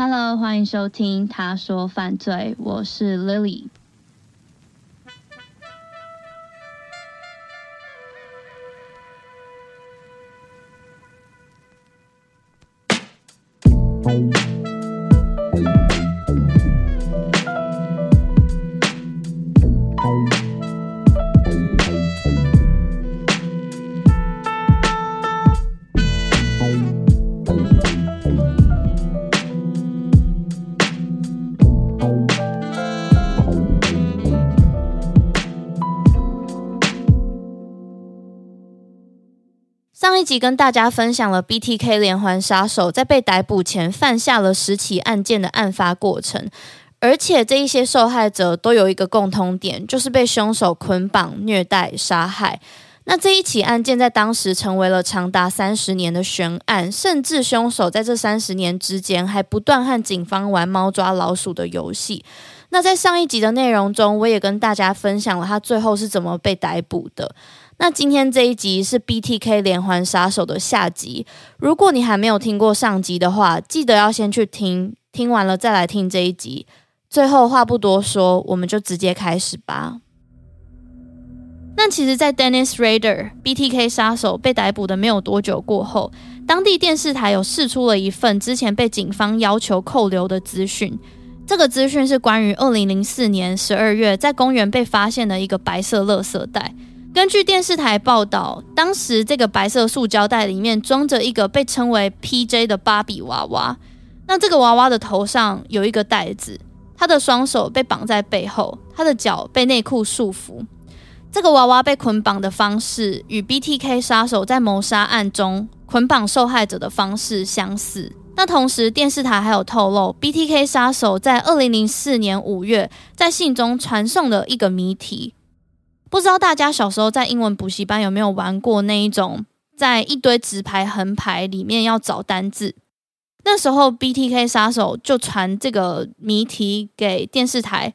Hello，欢迎收听《他说犯罪》，我是 Lily。一集跟大家分享了 BTK 连环杀手在被逮捕前犯下了十起案件的案发过程，而且这一些受害者都有一个共通点，就是被凶手捆绑、虐待、杀害。那这一起案件在当时成为了长达三十年的悬案，甚至凶手在这三十年之间还不断和警方玩猫抓老鼠的游戏。那在上一集的内容中，我也跟大家分享了他最后是怎么被逮捕的。那今天这一集是 BTK 连环杀手的下集。如果你还没有听过上集的话，记得要先去听，听完了再来听这一集。最后话不多说，我们就直接开始吧。那其实，在 Dennis Rader BTK 杀手被逮捕的没有多久过后，当地电视台有释出了一份之前被警方要求扣留的资讯。这个资讯是关于2004年12月在公园被发现的一个白色垃圾袋。根据电视台报道，当时这个白色塑胶袋里面装着一个被称为 PJ 的芭比娃娃。那这个娃娃的头上有一个袋子，他的双手被绑在背后，他的脚被内裤束缚。这个娃娃被捆绑的方式与 BTK 杀手在谋杀案中捆绑受害者的方式相似。那同时，电视台还有透露，BTK 杀手在2004年5月在信中传送了一个谜题。不知道大家小时候在英文补习班有没有玩过那一种，在一堆纸牌横排里面要找单字。那时候 BTK 杀手就传这个谜题给电视台，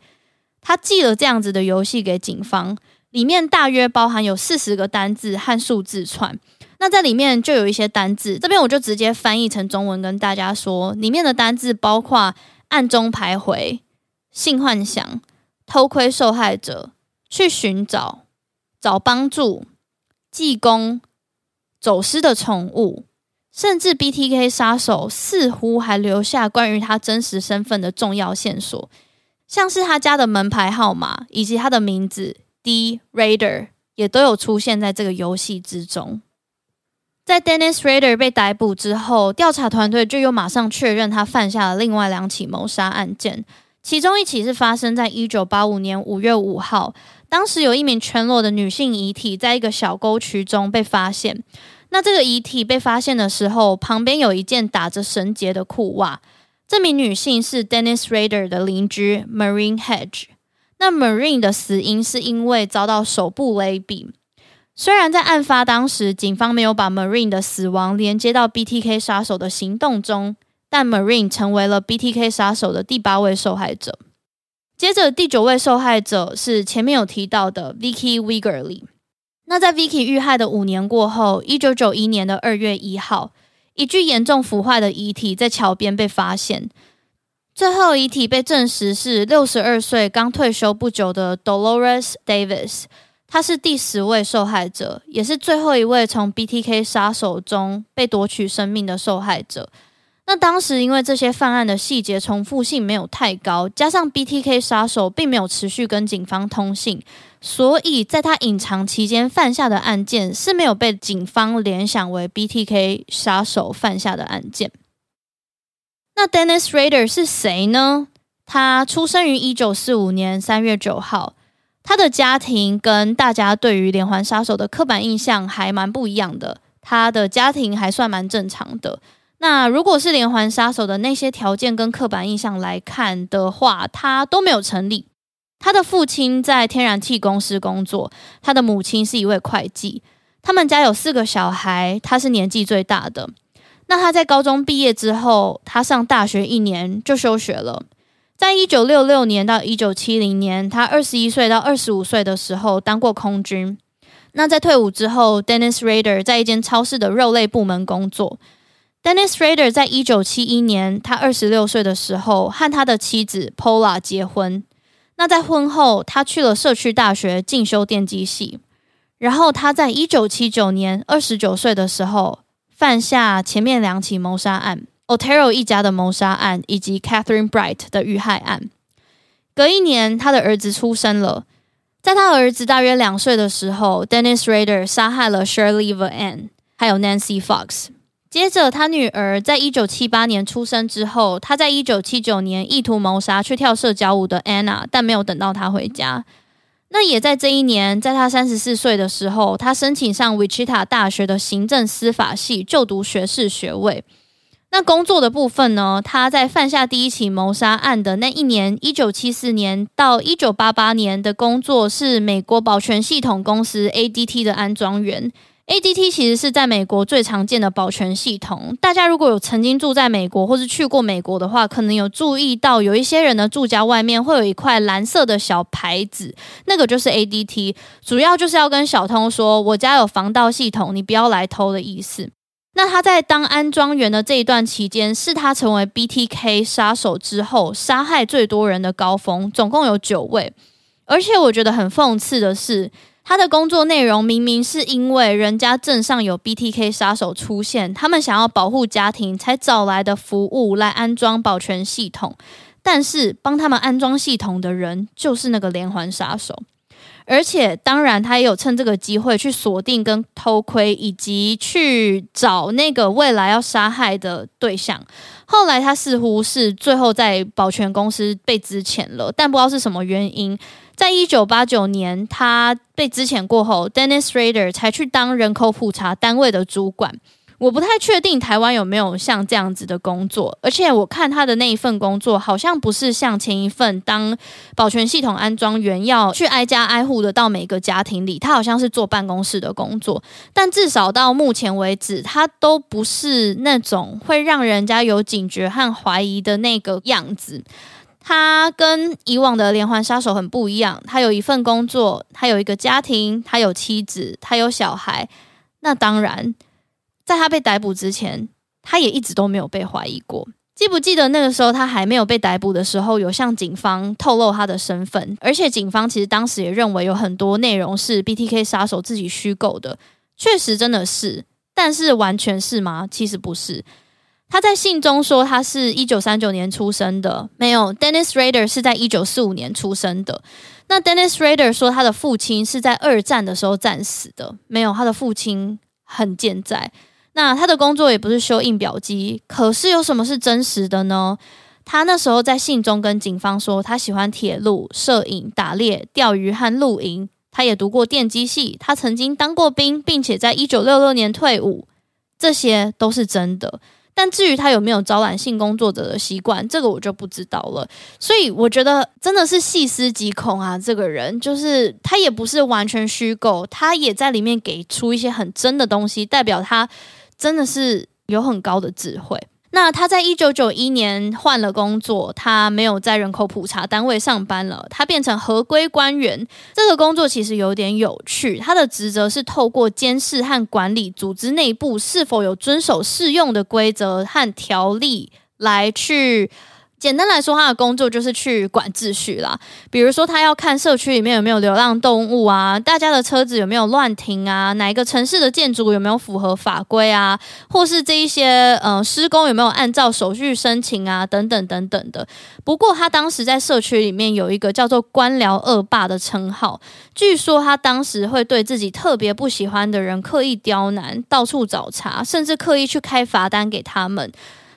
他寄了这样子的游戏给警方，里面大约包含有四十个单字和数字串。那在里面就有一些单字，这边我就直接翻译成中文跟大家说，里面的单字包括暗中徘徊、性幻想、偷窥受害者。去寻找、找帮助、济公、走失的宠物，甚至 BTK 杀手似乎还留下关于他真实身份的重要线索，像是他家的门牌号码以及他的名字 D Raider，也都有出现在这个游戏之中。在 Dennis Raider 被逮捕之后，调查团队就又马上确认他犯下了另外两起谋杀案件。其中一起是发生在一九八五年五月五号，当时有一名全裸的女性遗体在一个小沟渠中被发现。那这个遗体被发现的时候，旁边有一件打着绳结的裤袜。这名女性是 Dennis Rader 的邻居 Marine Hedge。那 Marine 的死因是因为遭到手部勒毙。虽然在案发当时，警方没有把 Marine 的死亡连接到 BTK 杀手的行动中。但 Marine 成为了 BTK 杀手的第八位受害者。接着第九位受害者是前面有提到的 Vicky Wegerle。那在 Vicky 遇害的五年过后，一九九一年的二月一号，一具严重腐坏的遗体在桥边被发现。最后遗体被证实是六十二岁刚退休不久的 Dolores Davis。他是第十位受害者，也是最后一位从 BTK 杀手中被夺取生命的受害者。那当时因为这些犯案的细节重复性没有太高，加上 BTK 杀手并没有持续跟警方通信，所以在他隐藏期间犯下的案件是没有被警方联想为 BTK 杀手犯下的案件。那 Dennis Rader 是谁呢？他出生于一九四五年三月九号。他的家庭跟大家对于连环杀手的刻板印象还蛮不一样的。他的家庭还算蛮正常的。那如果是连环杀手的那些条件跟刻板印象来看的话，他都没有成立。他的父亲在天然气公司工作，他的母亲是一位会计。他们家有四个小孩，他是年纪最大的。那他在高中毕业之后，他上大学一年就休学了。在一九六六年到一九七零年，他二十一岁到二十五岁的时候当过空军。那在退伍之后，Dennis Rader 在一间超市的肉类部门工作。Dennis Rader 在一九七一年，他二十六岁的时候和他的妻子 Paula 结婚。那在婚后，他去了社区大学进修电机系。然后他在一九七九年二十九岁的时候犯下前面两起谋杀案。Otero 一家的谋杀案以及 Catherine Bright 的遇害案。隔一年，他的儿子出生了。在他儿子大约两岁的时候，Dennis Rader 杀害了 Shirley Van，还有 Nancy Fox。接着，他女儿在一九七八年出生之后，他在一九七九年意图谋杀去跳社交舞的 Anna，但没有等到她回家。那也在这一年，在他三十四岁的时候，他申请上 Wichita 大学的行政司法系就读学士学位。那工作的部分呢？他在犯下第一起谋杀案的那一年，一九七四年到一九八八年的工作是美国保全系统公司 ADT 的安装员。ADT 其实是在美国最常见的保全系统。大家如果有曾经住在美国或是去过美国的话，可能有注意到有一些人的住家外面会有一块蓝色的小牌子，那个就是 ADT，主要就是要跟小偷说：“我家有防盗系统，你不要来偷”的意思。那他在当安装员的这一段期间，是他成为 BTK 杀手之后杀害最多人的高峰，总共有九位。而且我觉得很讽刺的是，他的工作内容明明是因为人家镇上有 BTK 杀手出现，他们想要保护家庭才找来的服务来安装保全系统，但是帮他们安装系统的人就是那个连环杀手。而且，当然，他也有趁这个机会去锁定跟偷窥，以及去找那个未来要杀害的对象。后来，他似乎是最后在保全公司被支遣了，但不知道是什么原因。在一九八九年，他被支遣过后，Dennis Rader 才去当人口普查单位的主管。我不太确定台湾有没有像这样子的工作，而且我看他的那一份工作好像不是像前一份当保全系统安装员要去挨家挨户的到每个家庭里，他好像是坐办公室的工作。但至少到目前为止，他都不是那种会让人家有警觉和怀疑的那个样子。他跟以往的连环杀手很不一样，他有一份工作，他有一个家庭，他有妻子，他有小孩。那当然。在他被逮捕之前，他也一直都没有被怀疑过。记不记得那个时候他还没有被逮捕的时候，有向警方透露他的身份？而且警方其实当时也认为有很多内容是 BTK 杀手自己虚构的。确实真的是，但是完全是吗？其实不是。他在信中说他是一九三九年出生的，没有。Dennis Rader 是在一九四五年出生的。那 Dennis Rader 说他的父亲是在二战的时候战死的，没有。他的父亲很健在。那他的工作也不是修印表机，可是有什么是真实的呢？他那时候在信中跟警方说，他喜欢铁路、摄影、打猎、钓鱼和露营。他也读过电机系，他曾经当过兵，并且在一九六六年退伍，这些都是真的。但至于他有没有招揽性工作者的习惯，这个我就不知道了。所以我觉得真的是细思极恐啊！这个人就是他也不是完全虚构，他也在里面给出一些很真的东西，代表他。真的是有很高的智慧。那他在一九九一年换了工作，他没有在人口普查单位上班了，他变成合规官员。这个工作其实有点有趣，他的职责是透过监视和管理组织内部是否有遵守适用的规则和条例，来去简单来说，他的工作就是去管秩序啦。比如说，他要看社区里面有没有流浪动物啊，大家的车子有没有乱停啊，哪一个城市的建筑有没有符合法规啊，或是这一些呃施工有没有按照手续申请啊，等等等等的。不过，他当时在社区里面有一个叫做“官僚恶霸”的称号。据说他当时会对自己特别不喜欢的人刻意刁难，到处找茬，甚至刻意去开罚单给他们。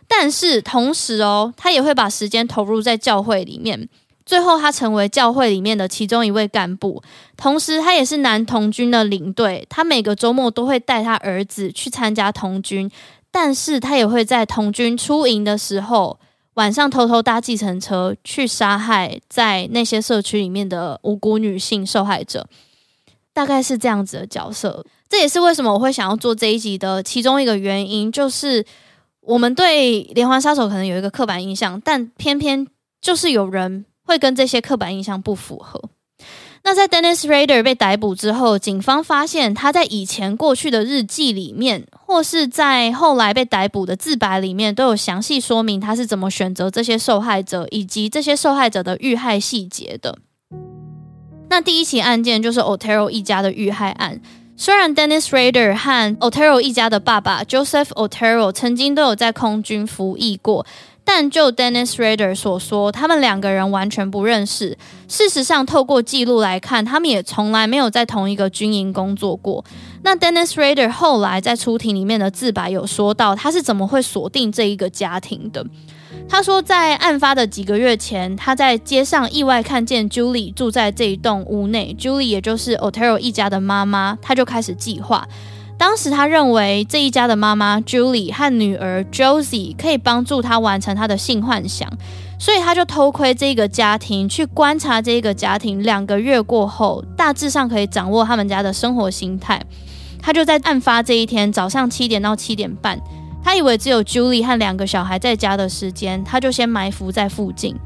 但是同时哦，他也会把时间投入在教会里面。最后，他成为教会里面的其中一位干部。同时，他也是男童军的领队。他每个周末都会带他儿子去参加童军，但是他也会在童军出营的时候，晚上偷偷搭计程车去杀害在那些社区里面的无辜女性受害者。大概是这样子的角色。这也是为什么我会想要做这一集的其中一个原因，就是。我们对连环杀手可能有一个刻板印象，但偏偏就是有人会跟这些刻板印象不符合。那在 Dennis Rader 被逮捕之后，警方发现他在以前过去的日记里面，或是在后来被逮捕的自白里面，都有详细说明他是怎么选择这些受害者，以及这些受害者的遇害细节的。那第一起案件就是 Otero 一家的遇害案。虽然 Dennis Rader 和 Otero 一家的爸爸 Joseph Otero 曾经都有在空军服役过，但就 Dennis Rader 所说，他们两个人完全不认识。事实上，透过记录来看，他们也从来没有在同一个军营工作过。那 Dennis Rader 后来在出庭里面的自白有说到，他是怎么会锁定这一个家庭的。他说，在案发的几个月前，他在街上意外看见 Julie 住在这一栋屋内。Julie 也就是 Otero 一家的妈妈，他就开始计划。当时他认为这一家的妈妈 Julie 和女儿 Josie 可以帮助他完成他的性幻想，所以他就偷窥这个家庭，去观察这个家庭。两个月过后，大致上可以掌握他们家的生活形态。他就在案发这一天早上七点到七点半。他以为只有 Julie 和两个小孩在家的时间，他就先埋伏在附近。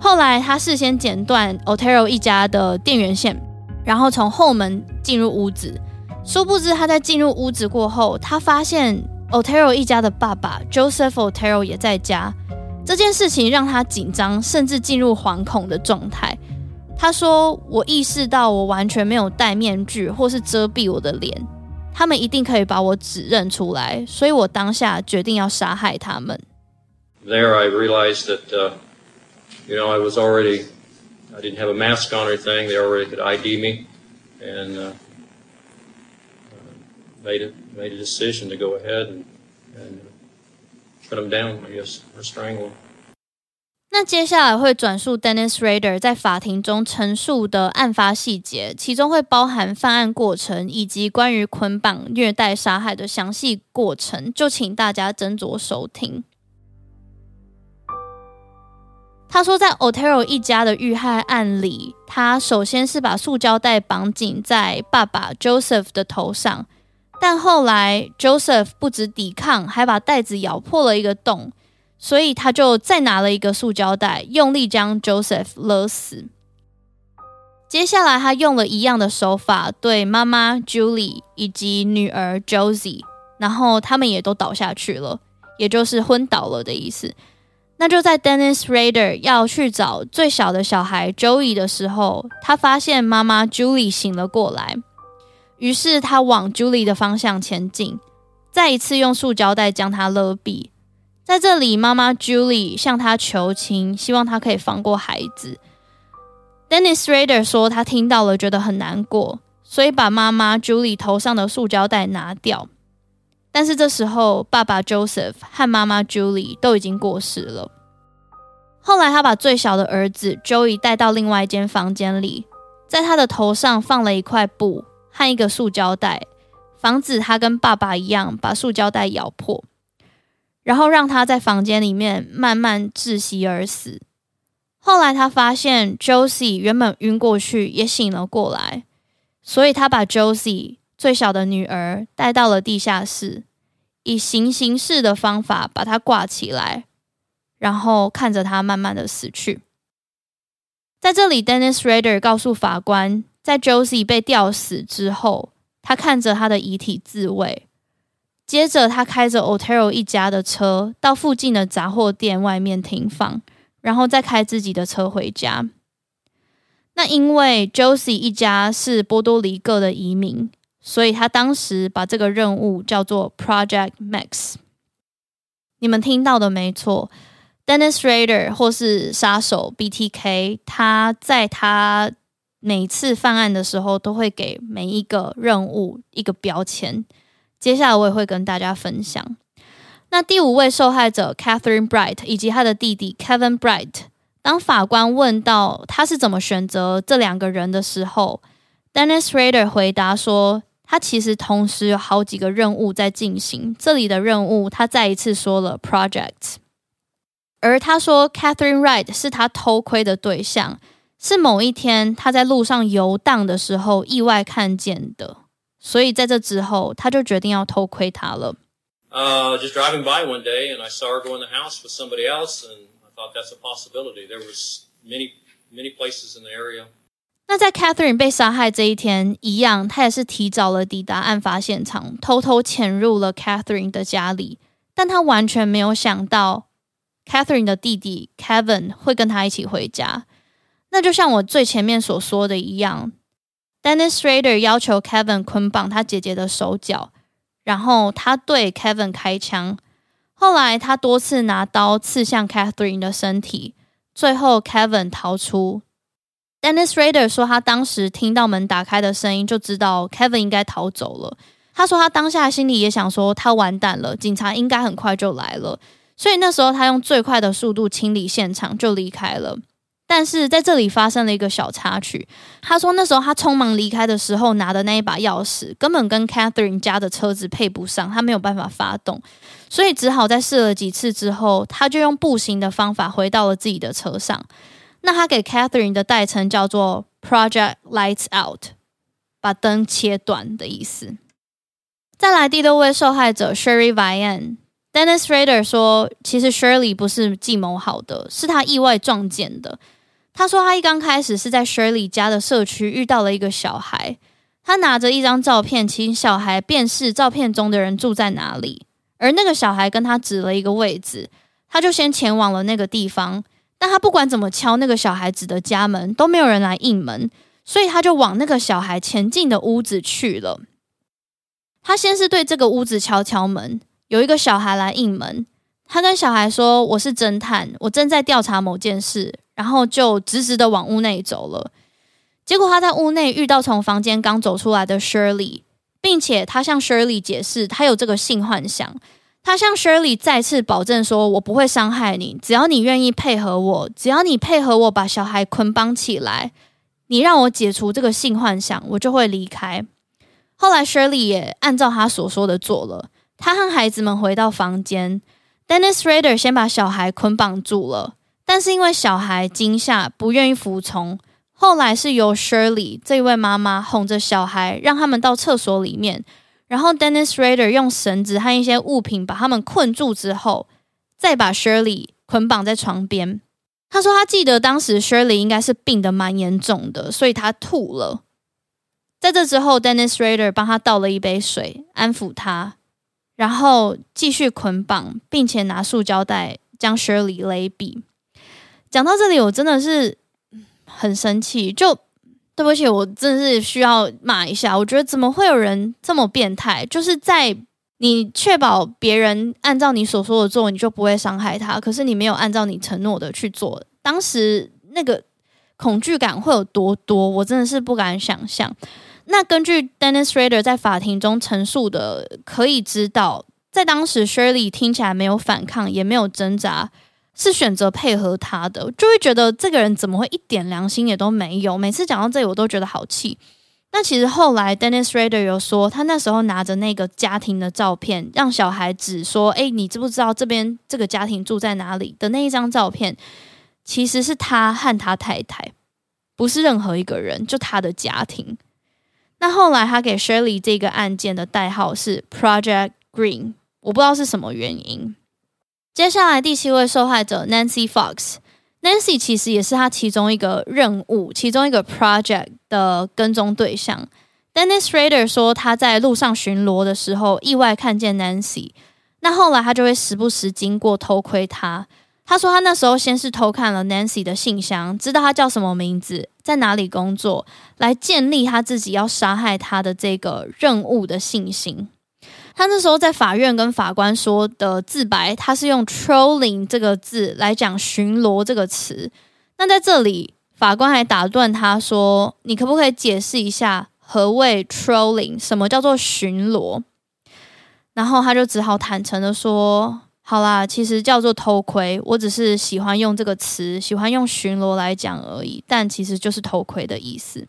后来他事先剪断 Otero 一家的电源线，然后从后门进入屋子。殊不知他在进入屋子过后，他发现 Otero 一家的爸爸 Joseph Otero 也在家。这件事情让他紧张，甚至进入惶恐的状态。他说：“我意识到我完全没有戴面具或是遮蔽我的脸。”他们一定可以把我指认出来，所以我当下决定要杀害他们。There, I realized that, uh, you know, I was already, I didn't have a mask on or anything. They already could ID me, and uh, made a made a decision to go ahead and and put them down, I guess, or strangle them. 那接下来会转述 Dennis Rader 在法庭中陈述的案发细节，其中会包含犯案过程以及关于捆绑、虐待、杀害的详细过程，就请大家斟酌收听。他说，在 Otero 一家的遇害案里，他首先是把塑胶袋绑紧在爸爸 Joseph 的头上，但后来 Joseph 不止抵抗，还把袋子咬破了一个洞。所以他就再拿了一个塑胶袋，用力将 Joseph 勒死。接下来，他用了一样的手法对妈妈 Julie 以及女儿 Josie，然后他们也都倒下去了，也就是昏倒了的意思。那就在 Dennis Rader 要去找最小的小孩 Joey 的时候，他发现妈妈 Julie 醒了过来，于是他往 Julie 的方向前进，再一次用塑胶袋将她勒毙。在这里，妈妈 Julie 向他求情，希望他可以放过孩子。Dennis Rader 说，他听到了，觉得很难过，所以把妈妈 Julie 头上的塑胶袋拿掉。但是这时候，爸爸 Joseph 和妈妈 Julie 都已经过世了。后来，他把最小的儿子 Joey 带到另外一间房间里，在他的头上放了一块布和一个塑胶袋，防止他跟爸爸一样把塑胶袋咬破。然后让他在房间里面慢慢窒息而死。后来他发现 Josie 原本晕过去也醒了过来，所以他把 Josie 最小的女儿带到了地下室，以行刑式的方法把她挂起来，然后看着她慢慢的死去。在这里，Dennis Rader 告诉法官，在 Josie 被吊死之后，他看着她的遗体自慰。接着，他开着 Otero 一家的车到附近的杂货店外面停放，然后再开自己的车回家。那因为 Josie 一家是波多黎各的移民，所以他当时把这个任务叫做 Project Max。你们听到的没错，Dennis Rader 或是杀手 BTK，他在他每次犯案的时候都会给每一个任务一个标签。接下来我也会跟大家分享。那第五位受害者 Catherine Bright 以及他的弟弟 Kevin Bright。当法官问到他是怎么选择这两个人的时候，Dennis Rader 回答说，他其实同时有好几个任务在进行。这里的任务，他再一次说了 project。而他说 Catherine Wright 是他偷窥的对象，是某一天他在路上游荡的时候意外看见的。所以在这之后，他就决定要偷窥她了。Uh, just driving by one day and I saw her go in the house with somebody else and I thought that's a possibility. There was many, many places in the area. 那在 Catherine 被杀害这一天，一样，他也是提早了抵达案发现场，偷偷潜入了 Catherine 的家里。但他完全没有想到，Catherine 的弟弟 Kevin 会跟他一起回家。那就像我最前面所说的一样，Dennis Rader 要求 Kevin 捆绑他姐姐的手脚，然后他对 Kevin 开枪。后来，他多次拿刀刺向 Catherine 的身体，最后 Kevin 逃出。Dennis Rader 说，他当时听到门打开的声音，就知道 Kevin 应该逃走了。他说，他当下心里也想说，他完蛋了，警察应该很快就来了。所以那时候，他用最快的速度清理现场，就离开了。但是在这里发生了一个小插曲。他说那时候他匆忙离开的时候拿的那一把钥匙根本跟 Catherine 家的车子配不上，他没有办法发动，所以只好在试了几次之后，他就用步行的方法回到了自己的车上。那他给 Catherine 的代称叫做 Project Lights Out，把灯切断的意思。再来第六位受害者 Shirley Vian，Dennis Rader 说，其实 Shirley 不是计谋好的，是他意外撞见的。他说，他一刚开始是在 Shirley 家的社区遇到了一个小孩，他拿着一张照片，请小孩辨识照片中的人住在哪里，而那个小孩跟他指了一个位置，他就先前往了那个地方。但他不管怎么敲那个小孩子的家门，都没有人来应门，所以他就往那个小孩前进的屋子去了。他先是对这个屋子敲敲门，有一个小孩来应门，他跟小孩说：“我是侦探，我正在调查某件事。”然后就直直的往屋内走了。结果他在屋内遇到从房间刚走出来的 Shirley，并且他向 Shirley 解释他有这个性幻想。他向 Shirley 再次保证说：“我不会伤害你，只要你愿意配合我，只要你配合我把小孩捆绑起来，你让我解除这个性幻想，我就会离开。”后来 Shirley 也按照他所说的做了。他和孩子们回到房间，Dennis Rader 先把小孩捆绑住了。但是因为小孩惊吓，不愿意服从，后来是由 Shirley 这位妈妈哄着小孩，让他们到厕所里面，然后 Dennis Rader 用绳子和一些物品把他们困住之后，再把 Shirley 捆绑在床边。他说他记得当时 Shirley 应该是病得蛮严重的，所以他吐了。在这之后，Dennis Rader 帮他倒了一杯水，安抚他，然后继续捆绑，并且拿塑胶袋将 Shirley 勒毙。讲到这里，我真的是很生气。就对不起，我真的是需要骂一下。我觉得怎么会有人这么变态？就是在你确保别人按照你所说的做，你就不会伤害他。可是你没有按照你承诺的去做，当时那个恐惧感会有多多？我真的是不敢想象。那根据 Dennis Rader 在法庭中陈述的，可以知道，在当时 Shirley 听起来没有反抗，也没有挣扎。是选择配合他的，就会觉得这个人怎么会一点良心也都没有？每次讲到这里，我都觉得好气。那其实后来，Dennis Rader 有说，他那时候拿着那个家庭的照片，让小孩子说：“哎，你知不知道这边这个家庭住在哪里？”的那一张照片，其实是他和他太太，不是任何一个人，就他的家庭。那后来他给 Shirley 这个案件的代号是 Project Green，我不知道是什么原因。接下来第七位受害者 Nancy Fox，Nancy 其实也是他其中一个任务、其中一个 project 的跟踪对象。Dennis Rader 说他在路上巡逻的时候意外看见 Nancy，那后来他就会时不时经过偷窥她。他说他那时候先是偷看了 Nancy 的信箱，知道他叫什么名字，在哪里工作，来建立他自己要杀害他的这个任务的信心。他那时候在法院跟法官说的自白，他是用 trolling 这个字来讲巡逻这个词。那在这里，法官还打断他说：“你可不可以解释一下何谓 trolling？什么叫做巡逻？”然后他就只好坦诚的说。好啦，其实叫做偷窥，我只是喜欢用这个词，喜欢用巡逻来讲而已，但其实就是偷窥的意思。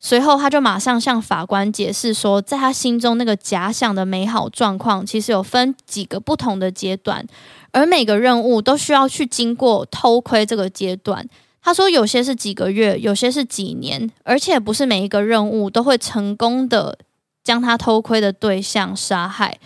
随后，他就马上向法官解释说，在他心中那个假想的美好状况，其实有分几个不同的阶段，而每个任务都需要去经过偷窥这个阶段。他说，有些是几个月，有些是几年，而且不是每一个任务都会成功的将他偷窥的对象杀害。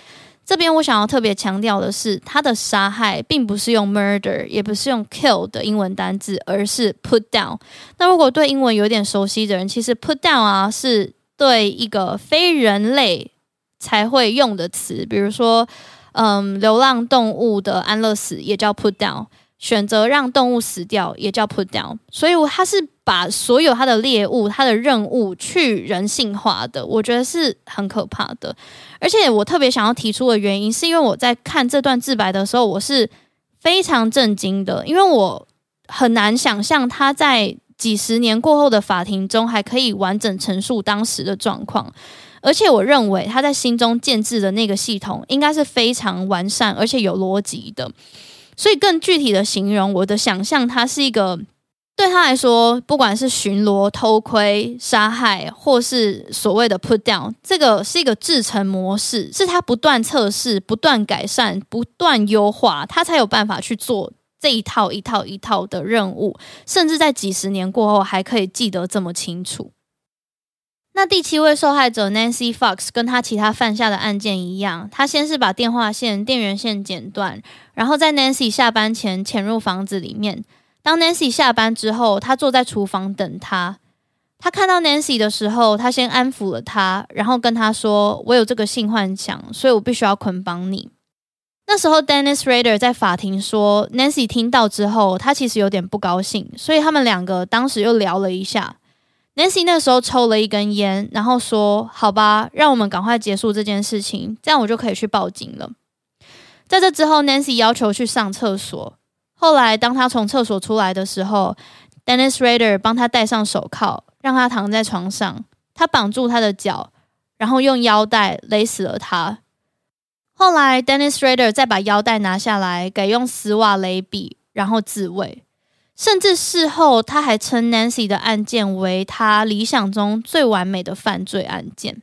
这边我想要特别强调的是，他的杀害并不是用 murder，也不是用 kill 的英文单字，而是 put down。那如果对英文有点熟悉的人，其实 put down 啊是对一个非人类才会用的词，比如说，嗯，流浪动物的安乐死也叫 put down。选择让动物死掉也叫 put down，所以他是把所有他的猎物、他的任务去人性化的，我觉得是很可怕的。而且我特别想要提出的原因，是因为我在看这段自白的时候，我是非常震惊的，因为我很难想象他在几十年过后的法庭中还可以完整陈述当时的状况，而且我认为他在心中建制的那个系统应该是非常完善而且有逻辑的。所以，更具体的形容，我的想象，它是一个对他来说，不管是巡逻、偷窥、杀害，或是所谓的 put down，这个是一个制成模式，是他不断测试、不断改善、不断优化，他才有办法去做这一套一套一套的任务，甚至在几十年过后还可以记得这么清楚。那第七位受害者 Nancy Fox 跟他其他犯下的案件一样，他先是把电话线、电源线剪断，然后在 Nancy 下班前潜入房子里面。当 Nancy 下班之后，他坐在厨房等他。他看到 Nancy 的时候，他先安抚了他，然后跟他说：“我有这个性幻想，所以我必须要捆绑你。”那时候，Dennis Rader 在法庭说，Nancy 听到之后，他其实有点不高兴，所以他们两个当时又聊了一下。Nancy 那时候抽了一根烟，然后说：“好吧，让我们赶快结束这件事情，这样我就可以去报警了。”在这之后，Nancy 要求去上厕所。后来，当他从厕所出来的时候，Dennis Rader 帮他戴上手铐，让他躺在床上，他绑住他的脚，然后用腰带勒死了他。后来，Dennis Rader 再把腰带拿下来，改用丝袜勒毙，然后自卫。甚至事后，他还称 Nancy 的案件为他理想中最完美的犯罪案件。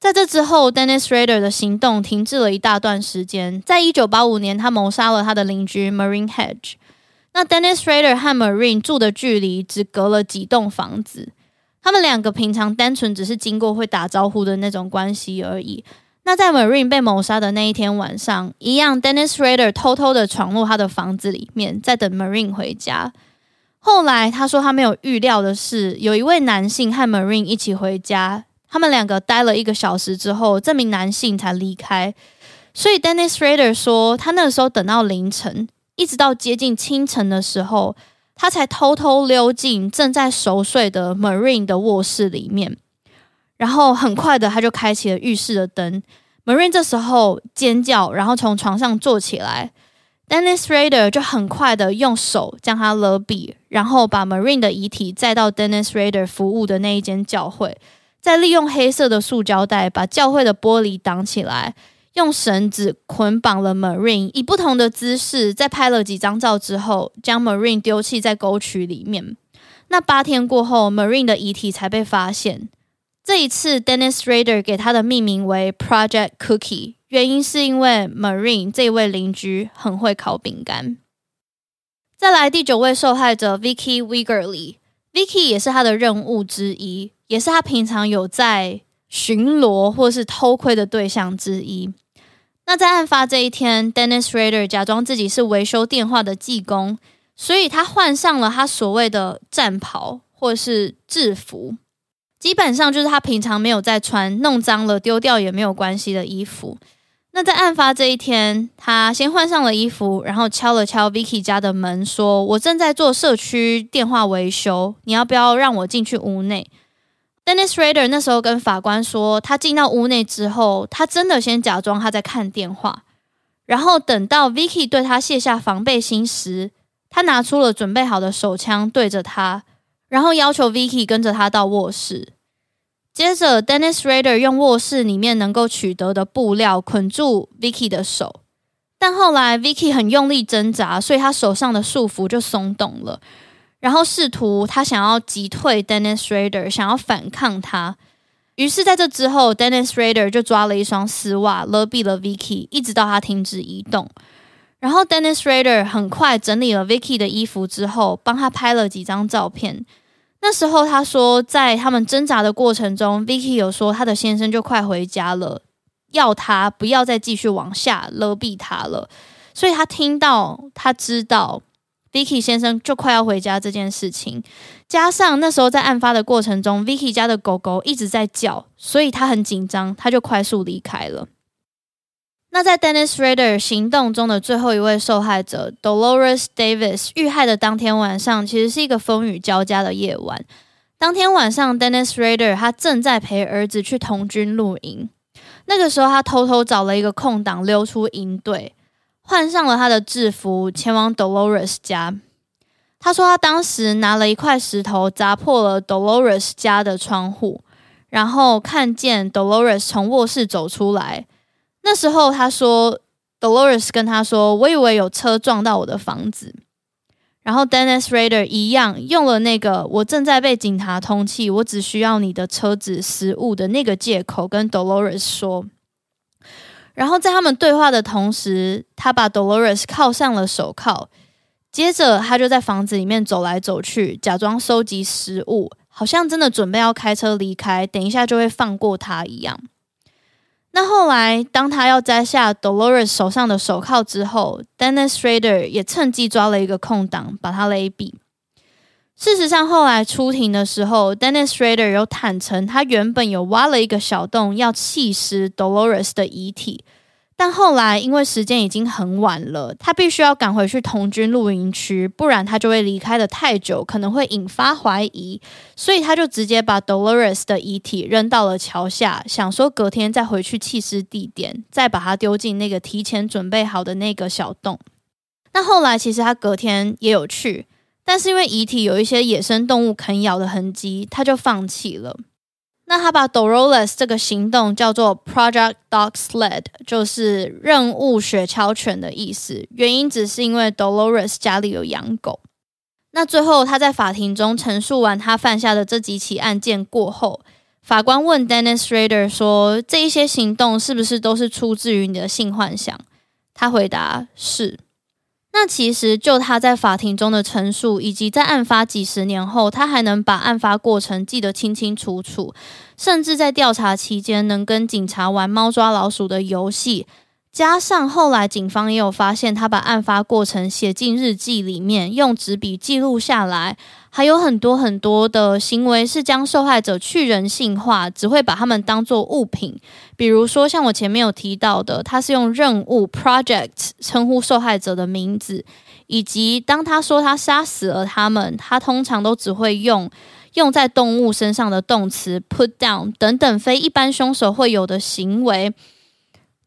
在这之后，Dennis Rader 的行动停滞了一大段时间。在一九八五年，他谋杀了他的邻居 Marine Hedge。那 Dennis Rader 和 Marine 住的距离只隔了几栋房子，他们两个平常单纯只是经过会打招呼的那种关系而已。那在 Marine 被谋杀的那一天晚上，一样，Dennis Rader 偷偷的闯入他的房子里面，在等 Marine 回家。后来他说他没有预料的是，有一位男性和 Marine 一起回家，他们两个待了一个小时之后，这名男性才离开。所以 Dennis Rader 说，他那个时候等到凌晨，一直到接近清晨的时候，他才偷偷溜进正在熟睡的 Marine 的卧室里面。然后很快的，他就开启了浴室的灯。Marine 这时候尖叫，然后从床上坐起来。Dennis Rader 就很快的用手将他勒毙，然后把 Marine 的遗体载到 Dennis Rader 服务的那一间教会，再利用黑色的塑胶袋把教会的玻璃挡起来，用绳子捆绑了 Marine，以不同的姿势，在拍了几张照之后，将 Marine 丢弃在沟渠里面。那八天过后，Marine 的遗体才被发现。这一次，Dennis Raider 给他的命名为 Project Cookie，原因是因为 Marine 这位邻居很会烤饼干。再来第九位受害者 Vicky Wiggerly，Vicky 也是他的任务之一，也是他平常有在巡逻或是偷窥的对象之一。那在案发这一天，Dennis Raider 假装自己是维修电话的技工，所以他换上了他所谓的战袍或是制服。基本上就是他平常没有在穿，弄脏了丢掉也没有关系的衣服。那在案发这一天，他先换上了衣服，然后敲了敲 Vicky 家的门，说：“我正在做社区电话维修，你要不要让我进去屋内？” Dennis Rader 那时候跟法官说，他进到屋内之后，他真的先假装他在看电话，然后等到 Vicky 对他卸下防备心时，他拿出了准备好的手枪对着他，然后要求 Vicky 跟着他到卧室。接着，Dennis Rader 用卧室里面能够取得的布料捆住 Vicky 的手，但后来 Vicky 很用力挣扎，所以他手上的束缚就松动了。然后试图他想要击退 Dennis Rader，想要反抗他。于是，在这之后，Dennis Rader 就抓了一双丝袜勒毙了 Vicky，一直到他停止移动。然后，Dennis Rader 很快整理了 Vicky 的衣服之后，帮他拍了几张照片。那时候，他说在他们挣扎的过程中，Vicky 有说他的先生就快回家了，要他不要再继续往下勒毙他了。所以他听到，他知道。Vicky 先生就快要回家这件事情，加上那时候在案发的过程中，Vicky 家的狗狗一直在叫，所以他很紧张，他就快速离开了。那在 Dennis Rader 行动中的最后一位受害者 Dolores Davis 遇害的当天晚上，其实是一个风雨交加的夜晚。当天晚上，Dennis Rader 他正在陪儿子去童军露营，那个时候他偷偷找了一个空档溜出营队。换上了他的制服，前往 Dolores 家。他说，他当时拿了一块石头砸破了 Dolores 家的窗户，然后看见 Dolores 从卧室走出来。那时候，他说，Dolores 跟他说：“我以为有车撞到我的房子。”然后 Dennis Rader 一样用了那个“我正在被警察通缉，我只需要你的车子、食物”的那个借口，跟 Dolores 说。然后在他们对话的同时，他把 Dolores 铐上了手铐，接着他就在房子里面走来走去，假装收集食物，好像真的准备要开车离开，等一下就会放过他一样。那后来，当他要摘下 Dolores 手上的手铐之后，Dennis Rader 也趁机抓了一个空档，把他勒毙。事实上，后来出庭的时候，Dennis Rader 有坦承，他原本有挖了一个小洞要弃尸 Dolores 的遗体，但后来因为时间已经很晚了，他必须要赶回去童军露营区，不然他就会离开得太久，可能会引发怀疑，所以他就直接把 Dolores 的遗体扔到了桥下，想说隔天再回去弃尸地点，再把它丢进那个提前准备好的那个小洞。那后来其实他隔天也有去。但是因为遗体有一些野生动物啃咬的痕迹，他就放弃了。那他把 Dolores 这个行动叫做 Project Dog Sled，就是任务雪橇犬的意思。原因只是因为 Dolores 家里有养狗。那最后他在法庭中陈述完他犯下的这几起案件过后，法官问 Dennis Rader 说：“这一些行动是不是都是出自于你的性幻想？”他回答：“是。”那其实就他在法庭中的陈述，以及在案发几十年后，他还能把案发过程记得清清楚楚，甚至在调查期间能跟警察玩猫抓老鼠的游戏。加上后来警方也有发现，他把案发过程写进日记里面，用纸笔记录下来，还有很多很多的行为是将受害者去人性化，只会把他们当作物品。比如说，像我前面有提到的，他是用任务 project 称呼受害者的名字，以及当他说他杀死了他们，他通常都只会用用在动物身上的动词 put down 等等非一般凶手会有的行为。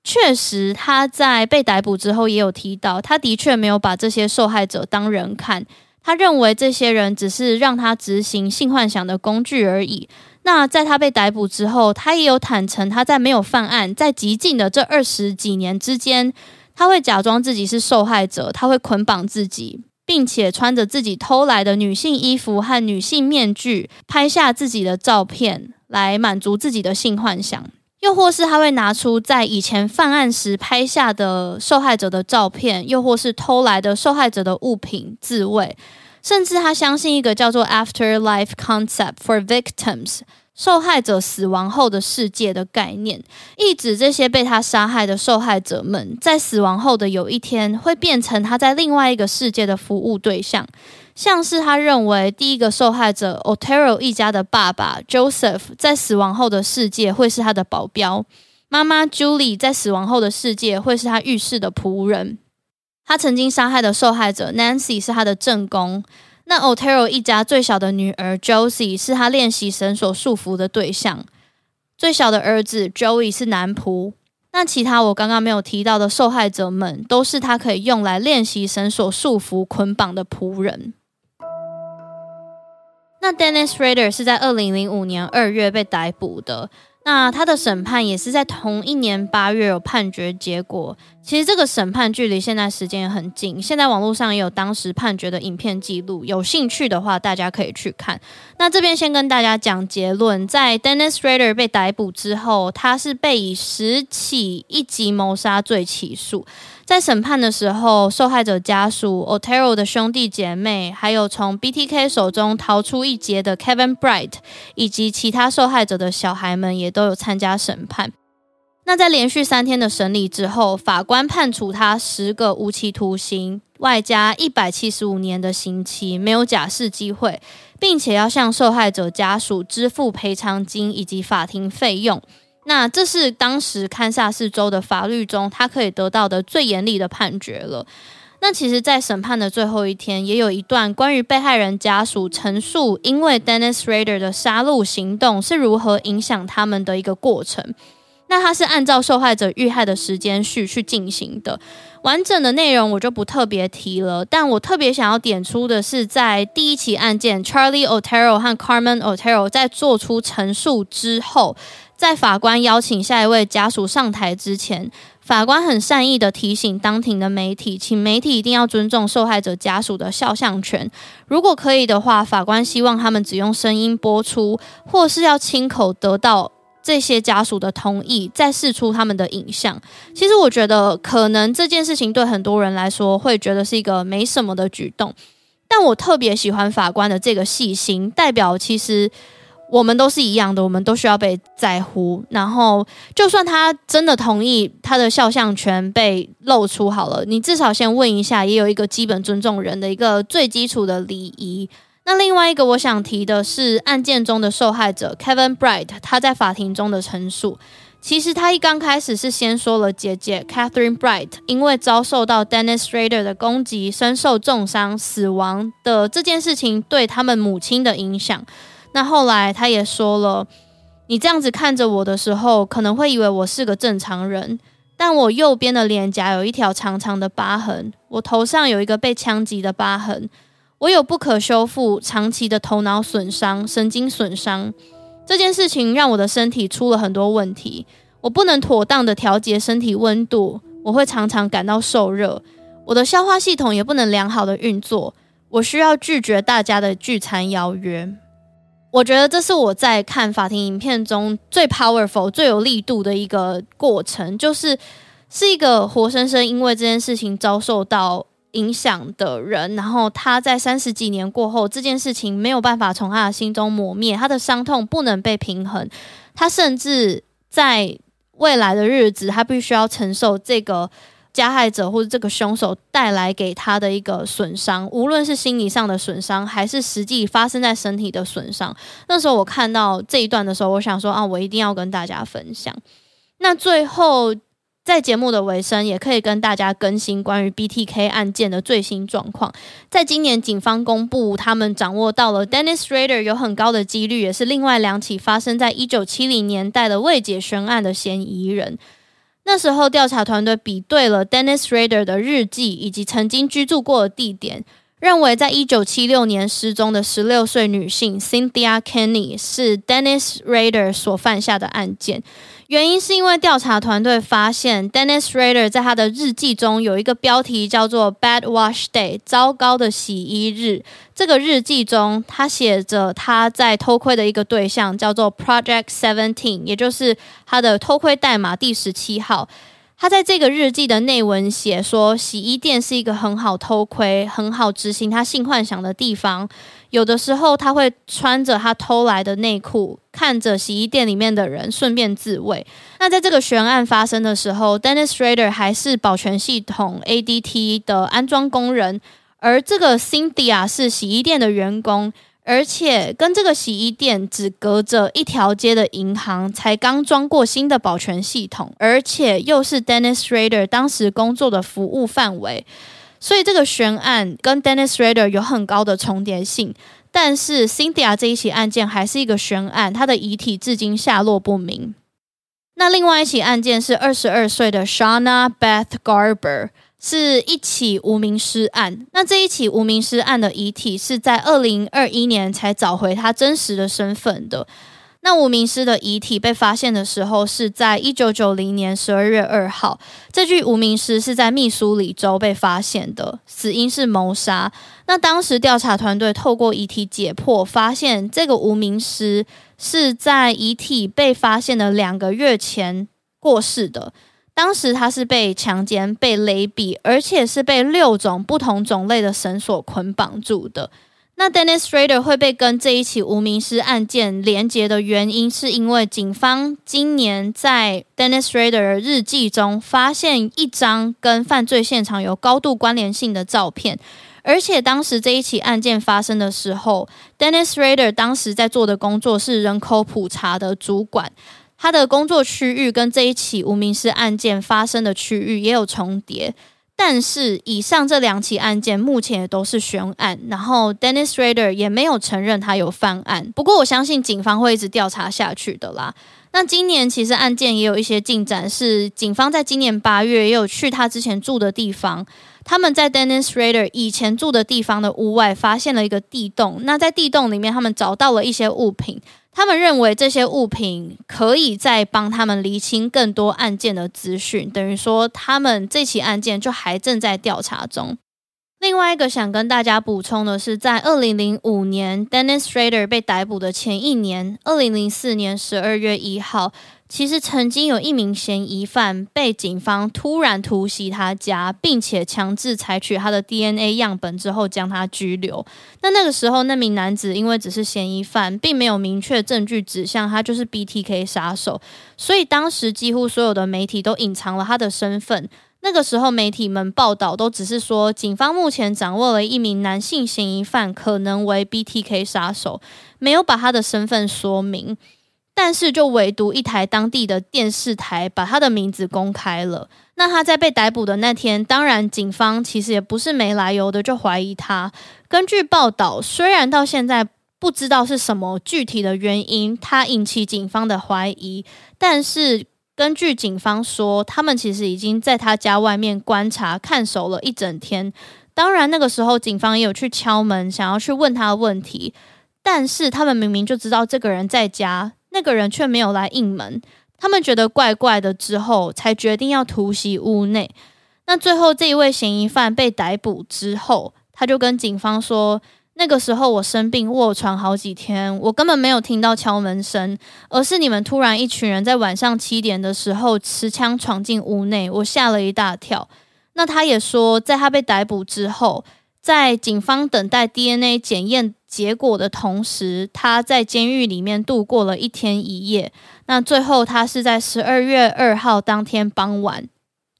确实，他在被逮捕之后也有提到，他的确没有把这些受害者当人看，他认为这些人只是让他执行性幻想的工具而已。那在他被逮捕之后，他也有坦承，他在没有犯案，在极尽的这二十几年之间，他会假装自己是受害者，他会捆绑自己，并且穿着自己偷来的女性衣服和女性面具，拍下自己的照片，来满足自己的性幻想。又或是他会拿出在以前犯案时拍下的受害者的照片，又或是偷来的受害者的物品自慰，甚至他相信一个叫做 Afterlife Concept for Victims 受害者死亡后的世界的概念，意指这些被他杀害的受害者们在死亡后的有一天会变成他在另外一个世界的服务对象。像是他认为第一个受害者 Otero 一家的爸爸 Joseph 在死亡后的世界会是他的保镖，妈妈 Julie 在死亡后的世界会是他浴室的仆人。他曾经杀害的受害者 Nancy 是他的正宫。那 Otero 一家最小的女儿 Josie 是他练习绳索束缚的对象。最小的儿子 Joey 是男仆。那其他我刚刚没有提到的受害者们，都是他可以用来练习绳索束缚捆绑的仆人。那 Dennis Rader 是在二零零五年二月被逮捕的。那他的审判也是在同一年八月有判决结果。其实这个审判距离现在时间也很近，现在网络上也有当时判决的影片记录，有兴趣的话大家可以去看。那这边先跟大家讲结论，在 Dennis Rader 被逮捕之后，他是被以十起一级谋杀罪起诉。在审判的时候，受害者家属 Otero 的兄弟姐妹，还有从 BTK 手中逃出一劫的 Kevin Bright，以及其他受害者的小孩们，也都有参加审判。那在连续三天的审理之后，法官判处他十个无期徒刑，外加一百七十五年的刑期，没有假释机会，并且要向受害者家属支付赔偿金以及法庭费用。那这是当时堪萨斯州的法律中，他可以得到的最严厉的判决了。那其实，在审判的最后一天，也有一段关于被害人家属陈述，因为 Dennis Raider 的杀戮行动是如何影响他们的一个过程。那他是按照受害者遇害的时间序去进行的，完整的内容我就不特别提了。但我特别想要点出的是，在第一起案件，Charlie Otero 和 Carmen Otero 在做出陈述之后。在法官邀请下一位家属上台之前，法官很善意的提醒当庭的媒体，请媒体一定要尊重受害者家属的肖像权。如果可以的话，法官希望他们只用声音播出，或是要亲口得到这些家属的同意，再释出他们的影像。其实我觉得，可能这件事情对很多人来说会觉得是一个没什么的举动，但我特别喜欢法官的这个细心，代表其实。我们都是一样的，我们都需要被在乎。然后，就算他真的同意他的肖像权被露出好了，你至少先问一下，也有一个基本尊重人的一个最基础的礼仪。那另外一个我想提的是，案件中的受害者 Kevin Bright，他在法庭中的陈述，其实他一刚开始是先说了姐姐 Catherine Bright 因为遭受到 Dennis Rader 的攻击，身受重伤死亡的这件事情对他们母亲的影响。那后来他也说了，你这样子看着我的时候，可能会以为我是个正常人，但我右边的脸颊有一条长长的疤痕，我头上有一个被枪击的疤痕，我有不可修复、长期的头脑损伤、神经损伤。这件事情让我的身体出了很多问题，我不能妥当的调节身体温度，我会常常感到受热，我的消化系统也不能良好的运作，我需要拒绝大家的聚餐邀约。我觉得这是我在看法庭影片中最 powerful、最有力度的一个过程，就是是一个活生生因为这件事情遭受到影响的人，然后他在三十几年过后，这件事情没有办法从他的心中磨灭，他的伤痛不能被平衡，他甚至在未来的日子，他必须要承受这个。加害者或者这个凶手带来给他的一个损伤，无论是心理上的损伤，还是实际发生在身体的损伤。那时候我看到这一段的时候，我想说啊，我一定要跟大家分享。那最后在节目的尾声，也可以跟大家更新关于 BTK 案件的最新状况。在今年，警方公布他们掌握到了 Dennis Rader 有很高的几率，也是另外两起发生在一九七零年代的未解悬案的嫌疑人。那时候，调查团队比对了 Dennis Rader 的日记以及曾经居住过的地点，认为在一九七六年失踪的十六岁女性 Cynthia Kenny 是 Dennis Rader 所犯下的案件。原因是因为调查团队发现，Dennis Rader 在他的日记中有一个标题叫做 “Bad Wash Day”（ 糟糕的洗衣日）。这个日记中，他写着他在偷窥的一个对象叫做 Project Seventeen，也就是他的偷窥代码第十七号。他在这个日记的内文写说，洗衣店是一个很好偷窥、很好执行他性幻想的地方。有的时候，他会穿着他偷来的内裤，看着洗衣店里面的人，顺便自慰。那在这个悬案发生的时候，Dennis Rader 还是保全系统 ADT 的安装工人，而这个 Cynthia 是洗衣店的员工。而且跟这个洗衣店只隔着一条街的银行，才刚装过新的保全系统，而且又是 Dennis Rader 当时工作的服务范围，所以这个悬案跟 Dennis Rader 有很高的重叠性。但是 Cynthia 这一起案件还是一个悬案，她的遗体至今下落不明。那另外一起案件是二十二岁的 Shauna Beth Garber。是一起无名尸案。那这一起无名尸案的遗体是在二零二一年才找回他真实的身份的。那无名尸的遗体被发现的时候是在一九九零年十二月二号。这具无名尸是在密苏里州被发现的，死因是谋杀。那当时调查团队透过遗体解剖，发现这个无名尸是在遗体被发现的两个月前过世的。当时他是被强奸、被勒毙，而且是被六种不同种类的绳索捆绑住的。那 Dennis Rader 会被跟这一起无名尸案件连结的原因，是因为警方今年在 Dennis Rader 日记中发现一张跟犯罪现场有高度关联性的照片，而且当时这一起案件发生的时候，Dennis Rader 当时在做的工作是人口普查的主管。他的工作区域跟这一起无名氏案件发生的区域也有重叠，但是以上这两起案件目前也都是悬案，然后 Dennis Rader 也没有承认他有犯案。不过我相信警方会一直调查下去的啦。那今年其实案件也有一些进展，是警方在今年八月也有去他之前住的地方，他们在 Dennis Rader 以前住的地方的屋外发现了一个地洞，那在地洞里面他们找到了一些物品。他们认为这些物品可以再帮他们厘清更多案件的资讯，等于说他们这起案件就还正在调查中。另外一个想跟大家补充的是，在二零零五年 Dennis Rader 被逮捕的前一年，二零零四年十二月一号。其实曾经有一名嫌疑犯被警方突然突袭他家，并且强制采取他的 DNA 样本之后将他拘留。那那个时候，那名男子因为只是嫌疑犯，并没有明确证据指向他就是 BTK 杀手，所以当时几乎所有的媒体都隐藏了他的身份。那个时候，媒体们报道都只是说，警方目前掌握了一名男性嫌疑犯，可能为 BTK 杀手，没有把他的身份说明。但是，就唯独一台当地的电视台把他的名字公开了。那他在被逮捕的那天，当然警方其实也不是没来由的就怀疑他。根据报道，虽然到现在不知道是什么具体的原因，他引起警方的怀疑，但是根据警方说，他们其实已经在他家外面观察看守了一整天。当然，那个时候警方也有去敲门，想要去问他的问题，但是他们明明就知道这个人在家。那个人却没有来应门，他们觉得怪怪的，之后才决定要突袭屋内。那最后这一位嫌疑犯被逮捕之后，他就跟警方说：“那个时候我生病卧床好几天，我根本没有听到敲门声，而是你们突然一群人在晚上七点的时候持枪闯进屋内，我吓了一大跳。”那他也说，在他被逮捕之后，在警方等待 DNA 检验结果的同时，他在监狱里面度过了一天一夜。那最后，他是在十二月二号当天傍晚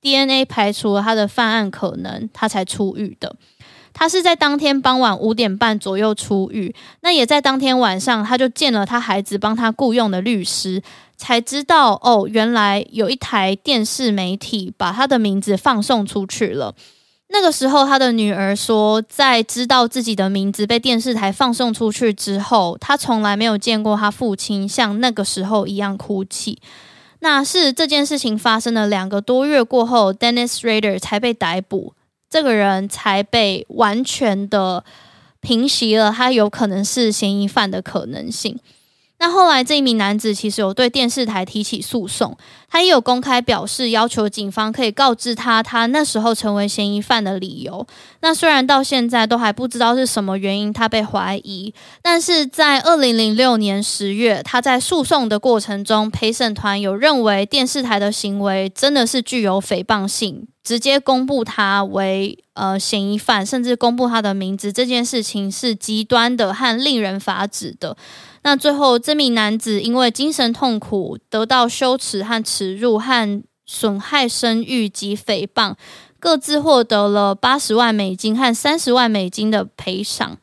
，DNA 排除了他的犯案可能，他才出狱的。他是在当天傍晚五点半左右出狱。那也在当天晚上，他就见了他孩子帮他雇佣的律师，才知道哦，原来有一台电视媒体把他的名字放送出去了。那个时候，他的女儿说，在知道自己的名字被电视台放送出去之后，他从来没有见过他父亲像那个时候一样哭泣。那是这件事情发生了两个多月过后，Dennis Raider 才被逮捕，这个人才被完全的平息了他有可能是嫌疑犯的可能性。那后来，这一名男子其实有对电视台提起诉讼，他也有公开表示要求警方可以告知他他那时候成为嫌疑犯的理由。那虽然到现在都还不知道是什么原因他被怀疑，但是在二零零六年十月，他在诉讼的过程中，陪审团有认为电视台的行为真的是具有诽谤性，直接公布他为呃嫌疑犯，甚至公布他的名字，这件事情是极端的和令人发指的。那最后，这名男子因为精神痛苦，得到羞耻和耻辱，和损害声誉及诽谤，各自获得了八十万美金和三十万美金的赔偿。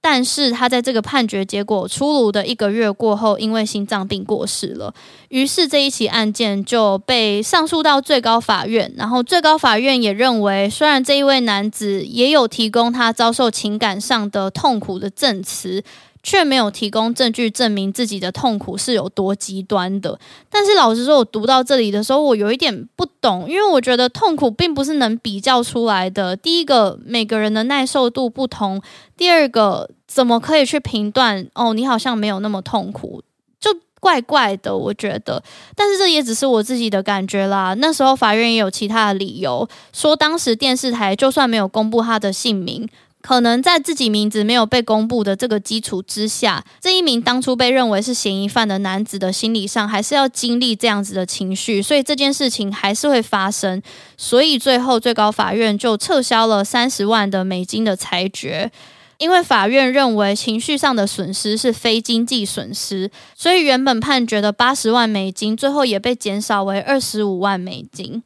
但是他在这个判决结果出炉的一个月过后，因为心脏病过世了。于是这一起案件就被上诉到最高法院，然后最高法院也认为，虽然这一位男子也有提供他遭受情感上的痛苦的证词。却没有提供证据证明自己的痛苦是有多极端的。但是老实说，我读到这里的时候，我有一点不懂，因为我觉得痛苦并不是能比较出来的。第一个，每个人的耐受度不同；第二个，怎么可以去评断？哦，你好像没有那么痛苦，就怪怪的。我觉得，但是这也只是我自己的感觉啦。那时候法院也有其他的理由，说当时电视台就算没有公布他的姓名。可能在自己名字没有被公布的这个基础之下，这一名当初被认为是嫌疑犯的男子的心理上还是要经历这样子的情绪，所以这件事情还是会发生。所以最后最高法院就撤销了三十万的美金的裁决，因为法院认为情绪上的损失是非经济损失，所以原本判决的八十万美金最后也被减少为二十五万美金。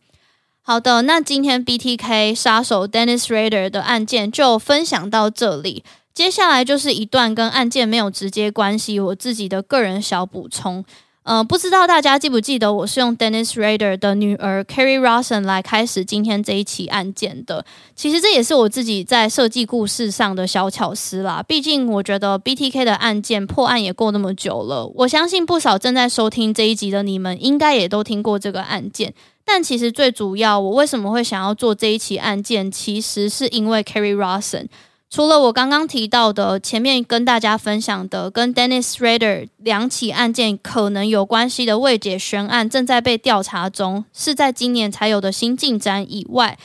好的，那今天 BTK 杀手 Dennis Rader 的案件就分享到这里。接下来就是一段跟案件没有直接关系，我自己的个人小补充。呃，不知道大家记不记得，我是用 Dennis Rader 的女儿 Kerri Rawson 来开始今天这一起案件的。其实这也是我自己在设计故事上的小巧思啦。毕竟我觉得 BTK 的案件破案也过那么久了，我相信不少正在收听这一集的你们，应该也都听过这个案件。但其实最主要，我为什么会想要做这一起案件，其实是因为 Kerri Rawson。除了我刚刚提到的前面跟大家分享的跟 Dennis Rader 两起案件可能有关系的未解悬案正在被调查中，是在今年才有的新进展以外，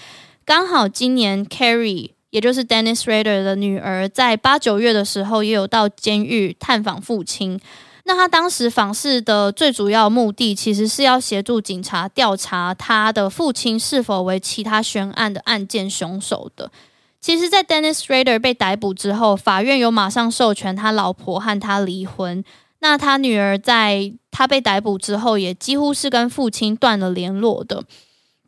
刚好今年 Kerri 也就是 Dennis Rader 的女儿，在八九月的时候也有到监狱探访父亲。那他当时访视的最主要目的，其实是要协助警察调查他的父亲是否为其他悬案的案件凶手的。其实，在 Dennis Rader 被逮捕之后，法院有马上授权他老婆和他离婚。那他女儿在他被逮捕之后，也几乎是跟父亲断了联络的。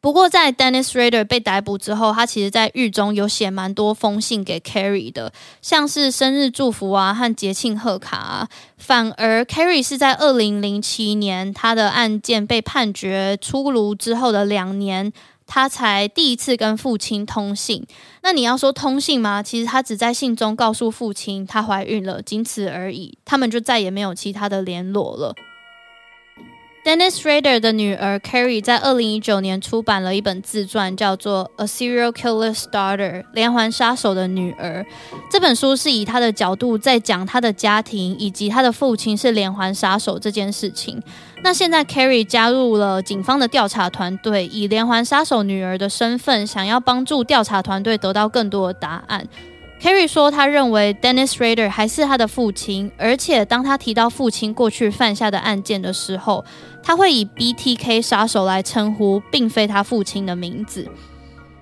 不过，在 Dennis Rader 被逮捕之后，他其实在狱中有写蛮多封信给 Carrie 的，像是生日祝福啊和节庆贺卡啊。反而 Carrie 是在二零零七年他的案件被判决出炉之后的两年，他才第一次跟父亲通信。那你要说通信吗？其实他只在信中告诉父亲她怀孕了，仅此而已。他们就再也没有其他的联络了。Dennis Rader 的女儿 Kerri 在二零一九年出版了一本自传，叫做《A Serial Killer's Daughter》连环杀手的女儿。这本书是以她的角度在讲她的家庭以及她的父亲是连环杀手这件事情。那现在 Kerri 加入了警方的调查团队，以连环杀手女儿的身份，想要帮助调查团队得到更多的答案。Kerri 说，他认为 Dennis Rader 还是他的父亲，而且当他提到父亲过去犯下的案件的时候，他会以 BTK 杀手来称呼，并非他父亲的名字。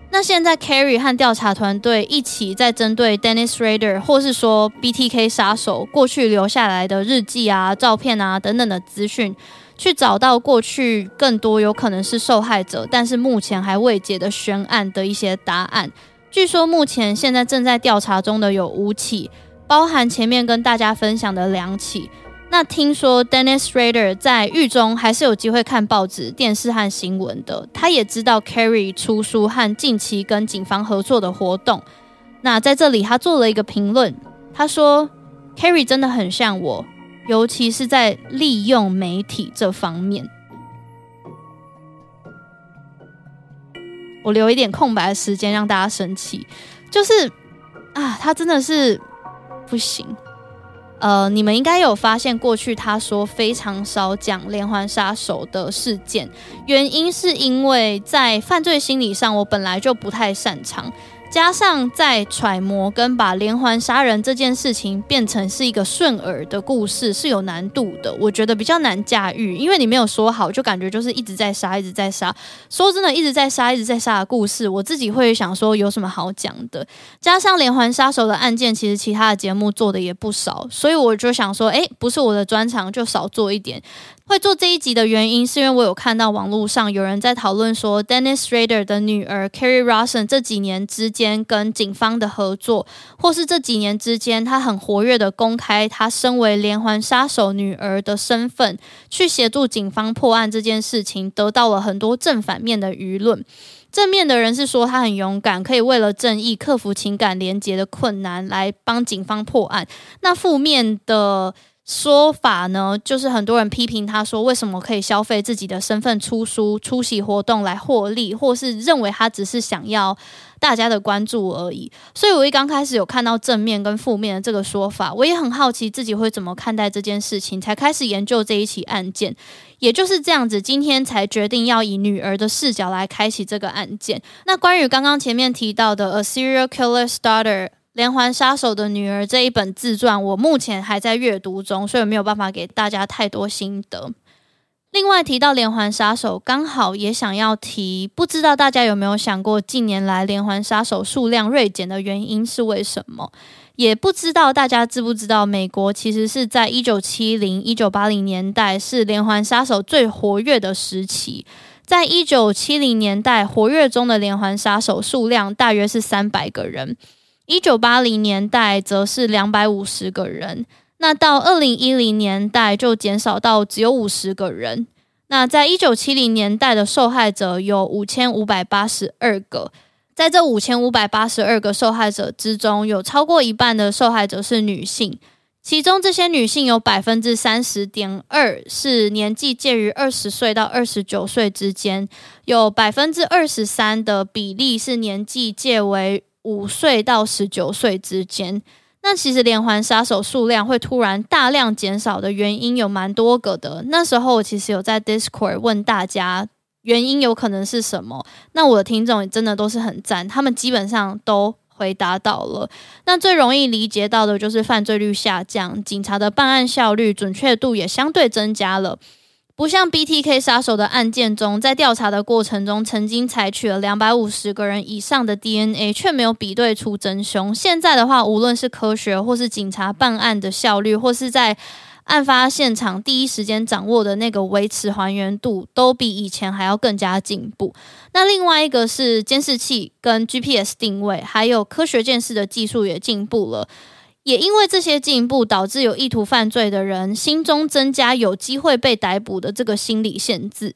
那现在 Kerri 和调查团队一起在针对 Dennis Rader，或是说 BTK 杀手过去留下来的日记啊、照片啊等等的资讯，去找到过去更多有可能是受害者，但是目前还未解的悬案的一些答案。据说目前现在正在调查中的有五起，包含前面跟大家分享的两起。那听说 Dennis Rader 在狱中还是有机会看报纸、电视和新闻的。他也知道 Carrie 出书和近期跟警方合作的活动。那在这里他做了一个评论，他说：“Carrie 真的很像我，尤其是在利用媒体这方面。我留一点空白的时间让大家生气，就是啊，他真的是不行。呃，你们应该有发现，过去他说非常少讲连环杀手的事件，原因是因为在犯罪心理上，我本来就不太擅长。加上在揣摩跟把连环杀人这件事情变成是一个顺耳的故事是有难度的，我觉得比较难驾驭，因为你没有说好，就感觉就是一直在杀，一直在杀。说真的，一直在杀，一直在杀的故事，我自己会想说有什么好讲的？加上连环杀手的案件，其实其他的节目做的也不少，所以我就想说，诶，不是我的专长，就少做一点。会做这一集的原因，是因为我有看到网络上有人在讨论说，Dennis Rader 的女儿 Kerri Rawson 这几年之间跟警方的合作，或是这几年之间他很活跃的公开他身为连环杀手女儿的身份，去协助警方破案这件事情，得到了很多正反面的舆论。正面的人是说他很勇敢，可以为了正义克服情感连结的困难，来帮警方破案。那负面的。说法呢，就是很多人批评他说，为什么可以消费自己的身份出书、出席活动来获利，或是认为他只是想要大家的关注而已。所以，我一刚开始有看到正面跟负面的这个说法，我也很好奇自己会怎么看待这件事情，才开始研究这一起案件。也就是这样子，今天才决定要以女儿的视角来开启这个案件。那关于刚刚前面提到的 A Serial Killer's Daughter。连环杀手的女儿这一本自传，我目前还在阅读中，所以没有办法给大家太多心得。另外提到连环杀手，刚好也想要提，不知道大家有没有想过，近年来连环杀手数量锐减的原因是为什么？也不知道大家知不知道，美国其实是在一九七零、一九八零年代是连环杀手最活跃的时期，在一九七零年代活跃中的连环杀手数量大约是三百个人。一九八零年代则是两百五十个人，那到二零一零年代就减少到只有五十个人。那在一九七零年代的受害者有五千五百八十二个，在这五千五百八十二个受害者之中，有超过一半的受害者是女性，其中这些女性有百分之三十点二是年纪介于二十岁到二十九岁之间，有百分之二十三的比例是年纪介为五岁到十九岁之间，那其实连环杀手数量会突然大量减少的原因有蛮多个的。那时候我其实有在 Discord 问大家原因有可能是什么，那我的听众也真的都是很赞，他们基本上都回答到了。那最容易理解到的就是犯罪率下降，警察的办案效率、准确度也相对增加了。不像 BTK 杀手的案件中，在调查的过程中，曾经采取了两百五十个人以上的 DNA，却没有比对出真凶。现在的话，无论是科学，或是警察办案的效率，或是在案发现场第一时间掌握的那个维持还原度，都比以前还要更加进步。那另外一个是监视器跟 GPS 定位，还有科学鉴识的技术也进步了。也因为这些进步，导致有意图犯罪的人心中增加有机会被逮捕的这个心理限制。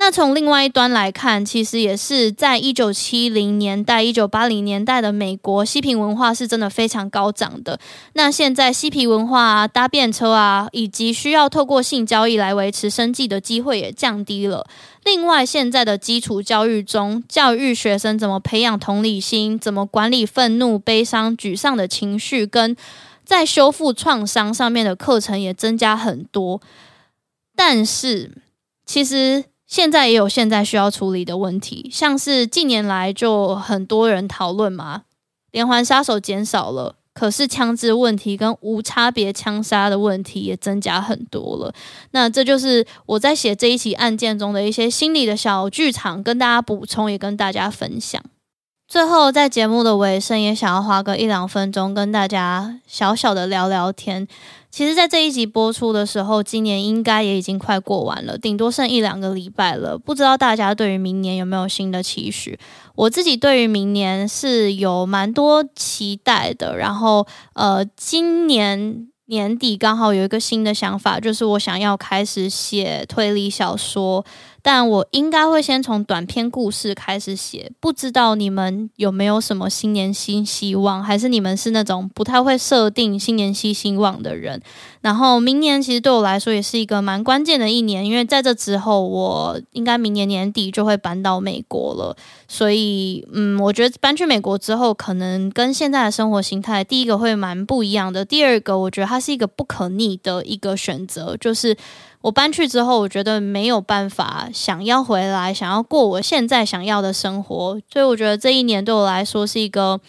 那从另外一端来看，其实也是在一九七零年代、一九八零年代的美国，嬉皮文化是真的非常高涨的。那现在嬉皮文化啊、搭便车啊，以及需要透过性交易来维持生计的机会也降低了。另外，现在的基础教育中，教育学生怎么培养同理心，怎么管理愤怒、悲伤、沮丧的情绪，跟在修复创伤上面的课程也增加很多。但是，其实现在也有现在需要处理的问题，像是近年来就很多人讨论嘛，连环杀手减少了。可是枪支问题跟无差别枪杀的问题也增加很多了。那这就是我在写这一起案件中的一些心理的小剧场，跟大家补充，也跟大家分享。最后，在节目的尾声，也想要花个一两分钟跟大家小小的聊聊天。其实，在这一集播出的时候，今年应该也已经快过完了，顶多剩一两个礼拜了。不知道大家对于明年有没有新的期许？我自己对于明年是有蛮多期待的。然后，呃，今年年底刚好有一个新的想法，就是我想要开始写推理小说。但我应该会先从短篇故事开始写，不知道你们有没有什么新年新希望，还是你们是那种不太会设定新年新希望的人？然后明年其实对我来说也是一个蛮关键的一年，因为在这之后，我应该明年年底就会搬到美国了，所以嗯，我觉得搬去美国之后，可能跟现在的生活形态，第一个会蛮不一样的，第二个我觉得它是一个不可逆的一个选择，就是。我搬去之后，我觉得没有办法想要回来，想要过我现在想要的生活，所以我觉得这一年对我来说是一个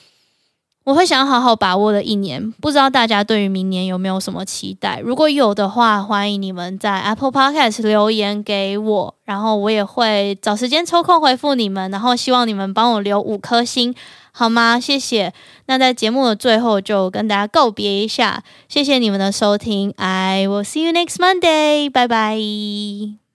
我会想好好把握的一年。不知道大家对于明年有没有什么期待？如果有的话，欢迎你们在 Apple Podcast 留言给我，然后我也会找时间抽空回复你们，然后希望你们帮我留五颗星。好吗？谢谢。那在节目的最后，就跟大家告别一下。谢谢你们的收听，I will see you next Monday。拜拜。